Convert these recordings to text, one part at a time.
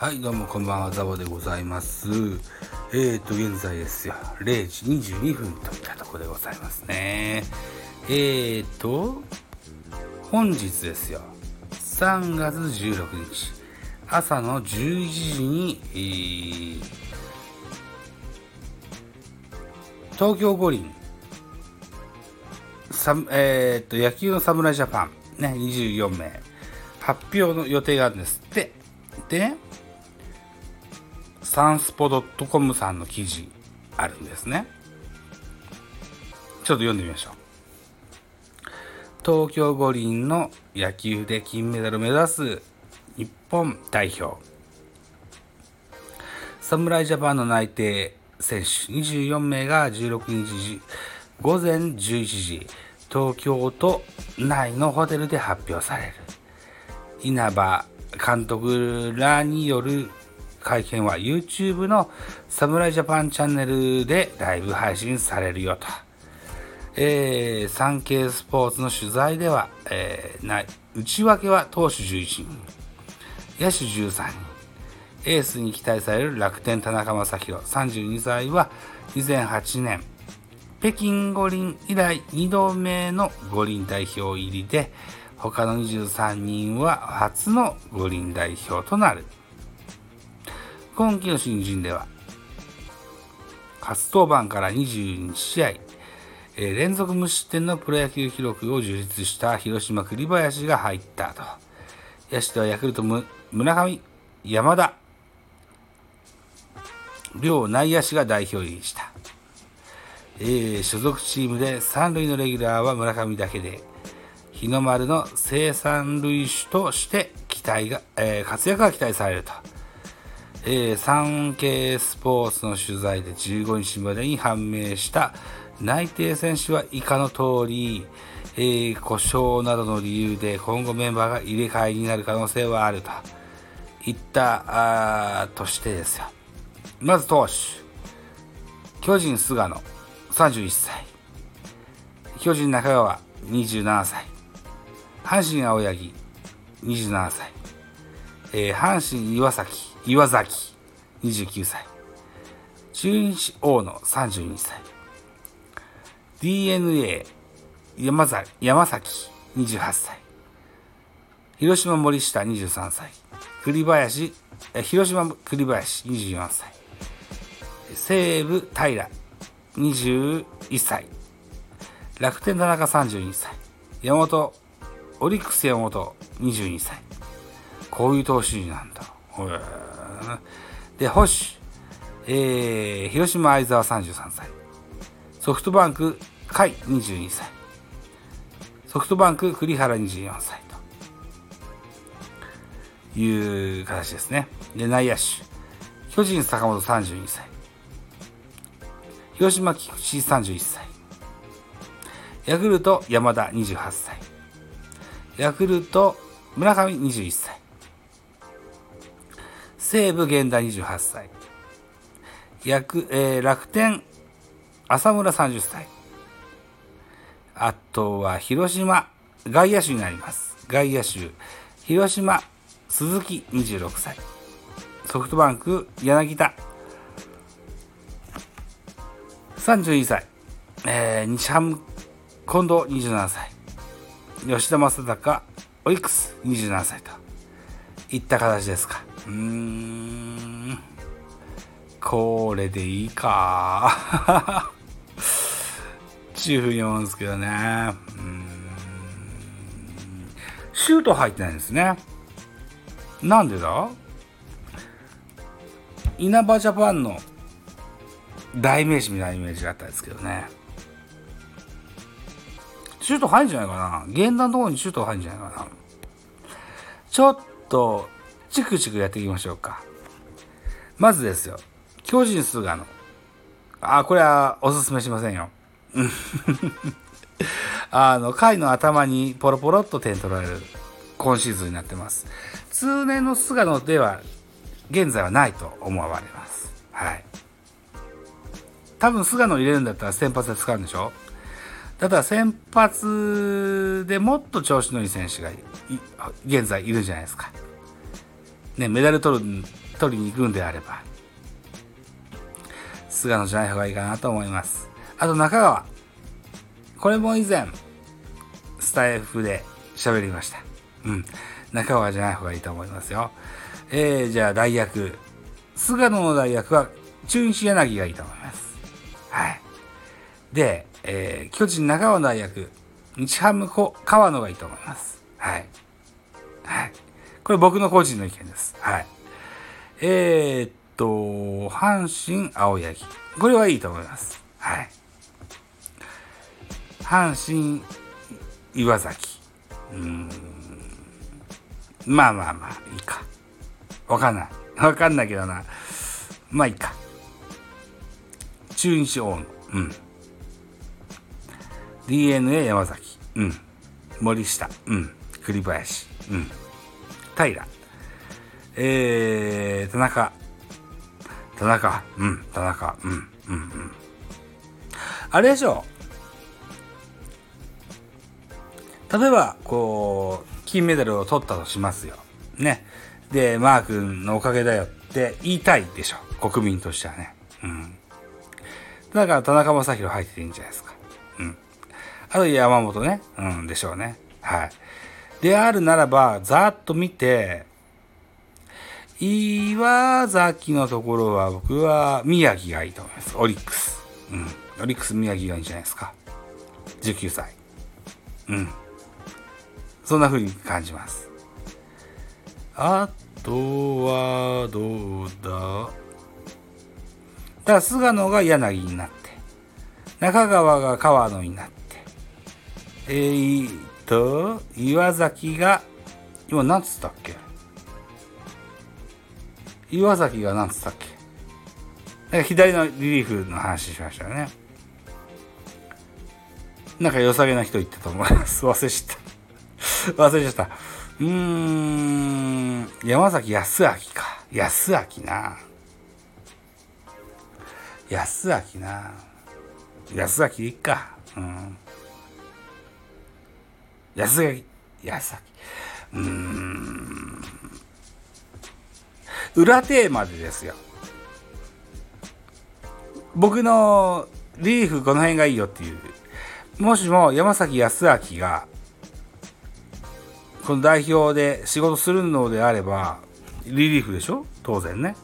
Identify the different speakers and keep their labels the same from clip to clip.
Speaker 1: はい、どうもこんばんは、ザボでございます。えーと、現在ですよ、0時22分といったところでございますね。えーと、本日ですよ、3月16日、朝の11時に、えー東京五輪、さえー、と野球の侍ジャパン、ね、24名、発表の予定があるんですって。でね、サンスポ .com さんの記事あるんですね。ちょっと読んでみましょう。東京五輪の野球で金メダルを目指す日本代表。侍ジャパンの内定選手24名が16日午前11時、東京都内のホテルで発表される。稲葉監督らによる会見は YouTube の侍ジャパンチャンネルでライブ配信されるよと。えー、サンケイスポーツの取材では、えー、な内訳は投手11人、野手13人、エースに期待される楽天田中将大32歳は2008年北京五輪以来2度目の五輪代表入りで他の23人は初の五輪代表となる今季の新人では初登板から22試合、え連続無失点のプロ野球記録を樹立した広島栗林が入ったと。野手ではヤクルト村上山田両内野手が代表入りした、えー所属チームで三塁のレギュラーは村上だけで日の丸の生産塁手として期待が、えー活躍が期待されると、えー、産経スポーツの取材で15日までに判明した内定選手は以下の通り、えー故障などの理由で今後メンバーが入れ替えになる可能性はあるといったあとしてですよ。まず投手。巨人菅野。31歳。巨人中川。27歳。阪神青柳。27歳、えー阪神岩崎。岩崎29歳。中日大野32歳。D n a 山崎山崎28歳。広島森下23歳。栗林広島栗林24歳。西武平21歳。楽天田中32歳。山本オリックス山本22歳。こういう投手陣なんだ。へで保守、えー広島相沢33歳。ソフトバンク甲斐22歳。ソフトバンク栗原24歳と。いう形ですね。で内野手巨人坂本32歳。広島菊池31歳。ヤクルト山田28歳。ヤクルト村上21歳。西武源田28歳。ヤク、えー楽天浅村30歳。あとは広島外野手になります。外野手広島鈴木26歳。ソフトバンク柳田。32歳、えー日ハム近藤27歳。吉田正尚オリックス27歳と。いった形ですか。うーん。これでいいか。ちゅうふうに思うんですけどね。うん。シュート入ってないんですね。なんでだ？稲葉ジャパンの代名詞みたいなイメージがあったんですけどね。シュート入るんじゃないかな。源田のところにシュート入るんじゃないかな。ちょっとチクチクやっていきましょうか。まずですよ。巨人菅野あこれはおすすめしませんよ。あの回の頭にポロポロっと点取られる。今シーズンになってます。通年の菅野では現在はないと思われます。はい。多分菅野入れるんだったら先発で使うんでしょ？ただ先発でもっと調子のいい選手が現在いるじゃないですか。ね、メダル取る取りに行くんであれば、菅野じゃない方がいいかなと思います。あと中川。これも以前、スタイフで喋りました。うん。中川じゃない方がいいと思いますよ。えー、じゃあ代役。菅野の代役は中日柳がいいと思います。はい。で、えー、巨人中川の代役、日ハム川野がいいと思います。はい。はい。これ僕の個人の意見です。はい。えー、っと、阪神青柳。これはいいと思います。はい。阪神岩崎。うん。まあまあまあ、いいか。わかんない。わかんないけどな。まあいいか。中日大野。うん。DNA 山崎。うん。森下。うん。栗林。うん。平。えー、田中。田中。うん。田中。うん。うん。うん。あれでしょ例えば、こう、金メダルを取ったとしますよ。ね。で、マー君のおかげだよって言いたいでしょ。国民としてはね。うん。だから田中将大入っていいんじゃないですか。うん。あと山本ね。うんでしょうね。はい。であるならば、ざっと見て、岩崎のところは僕は宮城がいいと思います。オリックス。うん。オリックス宮城がいいんじゃないですか。19歳。うん。そんな風に感じます。あとは、どうだ？だから菅野が柳になって、中川が川野になって、えー、と、岩崎が、今何つったっけ？岩崎が何つったっけ？左のリリーフの話しましたよね。なんか良さげな人言ったと思います。忘れちゃった。忘れちゃった。うーん、山崎康明か。康明な。安明な。安明でいっか。うん。安明、安明。うーん。裏テーマでですよ。僕のリーフこの辺がいいよっていう。もしも山崎康明が、この代表で仕事するのであれば、リリーフでしょ？当然ね。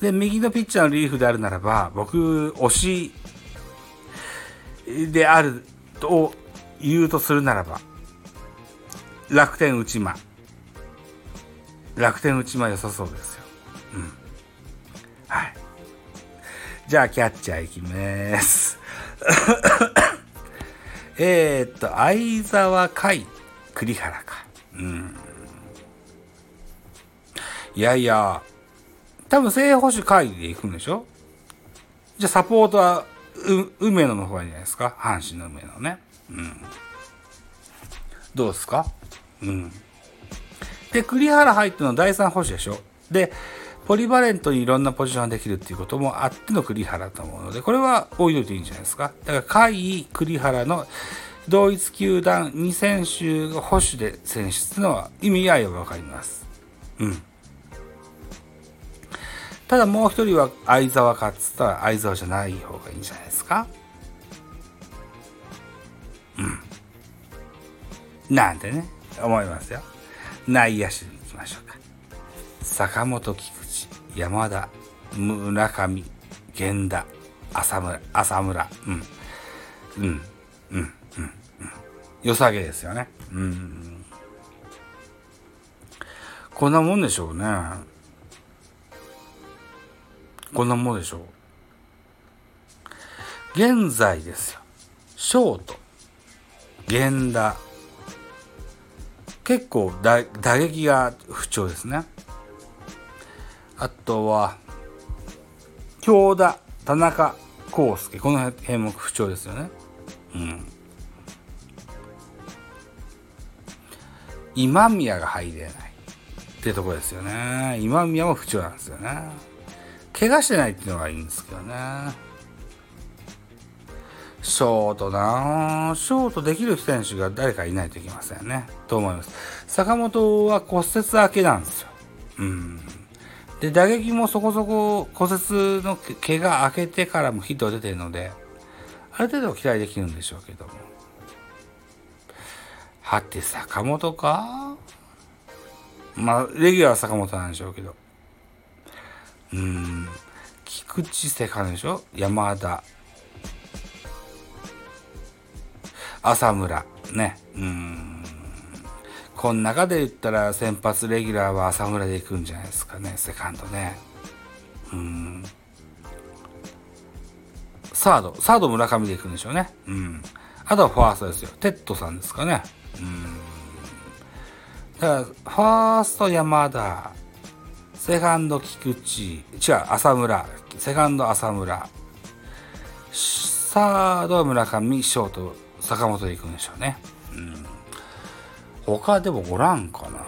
Speaker 1: で、右のピッチャーのリリーフであるならば、僕、推しであると言うとするならば、楽天内間。楽天内間良さそうですよ。うん。はい。じゃあ、キャッチャーいきます。えっと、相沢海、栗原か。うん。いやいや、多分正捕手会で行くんでしょ？じゃあサポートは、梅野の方がいいんじゃないですか？阪神の梅野ね。うん。どうですか？うん。で、栗原入っての第3捕手でしょで、ポリバレントにいろんなポジションができるっていうこともあっての栗原と思うので、これは置いといていいんじゃないですか。だから、甲斐、栗原の同一球団2選手が保守で選出のは意味合いはわかります。うん。ただもう一人は相沢かっつったら相沢じゃない方がいいんじゃないですかうん。なんてね、思いますよ。内野手に行きましょうか。坂本、菊池、山田、村上、源田、浅村、浅村。うん。うん。うん。うん。うん。良さげですよね。うん。こんなもんでしょうね。こんなもんでしょう。現在ですよ。ショート、源田、結構打撃が不調ですね。あとは、京田、田中康介、この辺も不調ですよね。うん。今宮が入れないってとこですよね。今宮も不調なんですよね。怪我してないっていうのがいいんですけどね。ショートなショートできる選手が誰かいないといけませんね。と思います。坂本は骨折明けなんですよ。うん。で、打撃もそこそこ骨折の毛が明けてからもヒット出てるので、ある程度期待できるんでしょうけども。はて、坂本か？まあ、レギュラーは坂本なんでしょうけど。うん、菊池セカンドでしょ？山田。浅村。ね。うん。この中で言ったら先発レギュラーは浅村で行くんじゃないですかね、セカンドね。うん。サード、サード村上で行くんでしょうね。うん。あとはファーストですよ。テッドさんですかね。うん。だから、ファースト山田、セカンド菊池、違う、浅村、セカンド浅村、サード村上、ショート、坂本で行くんでしょうね。うん。他でもおらんかな。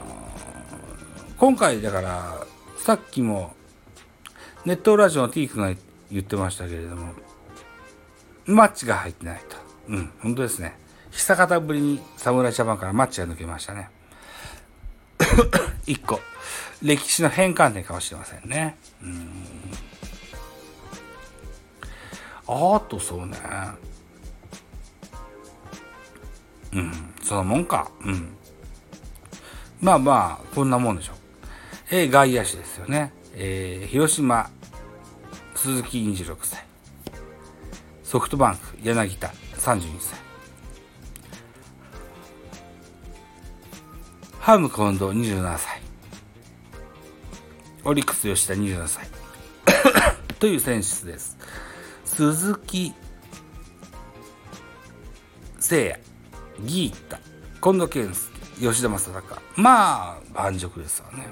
Speaker 1: 今回だから、さっきも、ネットラジオの T 君が言ってましたけれども、マッチが入ってないと。うん、本当ですね。久方ぶりに侍ジャパンからマッチが抜けましたね。一個、歴史の変換点かもしれませんね。うんあとそうね。うん、そのもんか。うん。まあまあ、こんなもんでしょう。えー、外野手ですよね。えー、広島、鈴木26歳。ソフトバンク、柳田、32歳。ハム近藤、27歳。オリックス吉田、27歳。という選手です。鈴木誠也、ギータ、近藤健介、吉田正尚。まあ、盤石ですわね。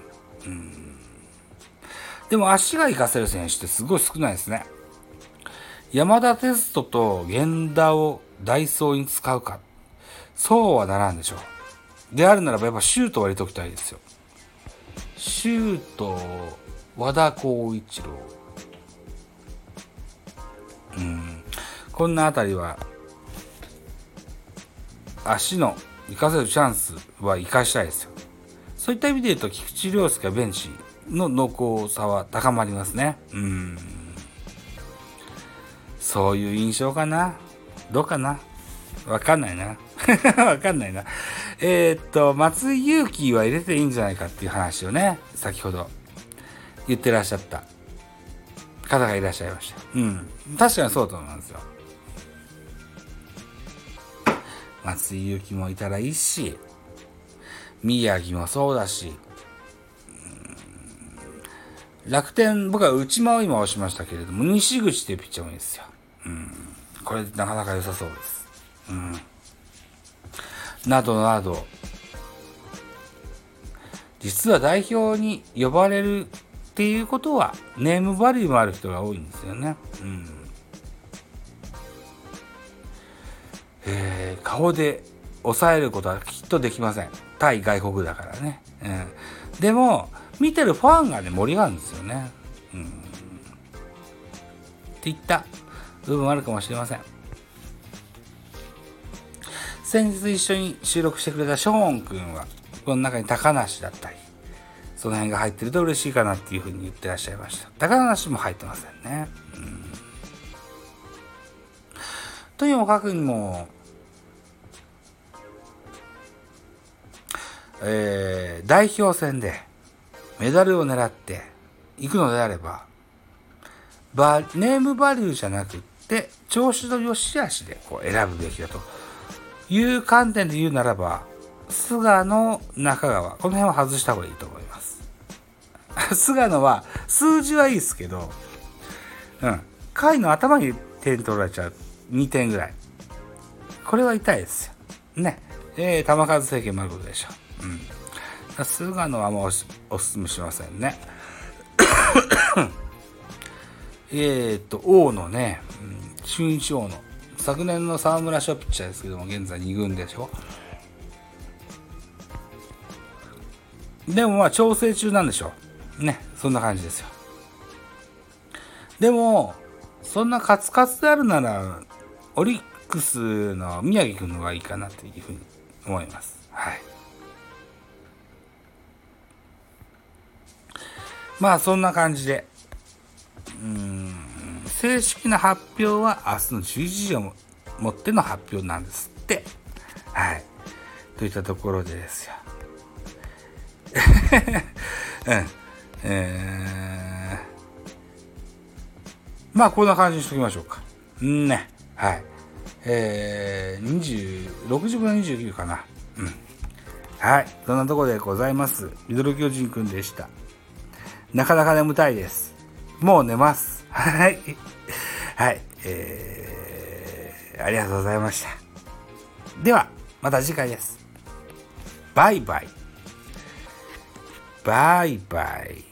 Speaker 1: うん。でも足が活かせる選手ってすごい少ないですね。山田テストと源田をダイソーに使うか。そうはならんでしょう。であるならばやっぱシュートは入れときたいですよ。シュート、和田光一郎。うん。こんなあたりは、足の生かせるチャンスは生かしたいですよ。そういった意味で言うと、菊池涼介ベンチの濃厚さは高まりますね。うん。そういう印象かなどうかなわかんないな。わかんないな。えー、っと、松井裕樹は入れていいんじゃないかっていう話をね、先ほど言ってらっしゃった方がいらっしゃいました。うん。確かにそうと思うんですよ。松井裕樹もいたらいいし、宮城もそうだし、楽天、僕は内間を今押しましたけれども、西口っていうピッチャーもいいですよ。うん。これなかなか良さそうです。うん。などなど、実は代表に呼ばれるっていうことは、ネームバリューもある人が多いんですよね。うん。顔で抑えることはきっとできません。対外国だからね。うん。でも、見てるファンがね、盛り上がるんですよね。うん。っていった部分あるかもしれません。先日一緒に収録してくれたショーン君は、この中に高梨だったり、その辺が入ってると嬉しいかなっていうふうに言ってらっしゃいました。高梨も入ってませんね。うん、とにもかくにも、えー、代表戦でメダルを狙って行くのであれば、バネームバリューじゃなくって、調子の良し悪しでこう選ぶべきだという観点で言うならば、菅野、中川、この辺は外した方がいいと思います。菅野は数字はいいですけど、うん、回の頭に点取られちゃう。2点ぐらい。これは痛いですよ。ね。えー、球数制限もあることでしょう。菅野はもうおすすめしませんね。えっと、王のね、うん、春一王の、昨年の沢村賞ピッチャーですけども、現在2軍でしょ。でもまあ調整中なんでしょう。ね、そんな感じですよ。でも、そんなカツカツであるなら、オリックスの宮城君の方がいいかなというふうに思います。はい。まあそんな感じで、うん、正式な発表は明日の11時をもっての発表なんですって。はい。といったところでですよ。うん。えー、まあこんな感じにしときましょうか。うんね。はい。えー、26時分の29かな。うん。はい。そんなところでございます。ミドル巨人くんでした。なかなか眠たいです。もう寝ます。はい。はい。えー、ありがとうございました。では、また次回です。バイバイ。バイバイ。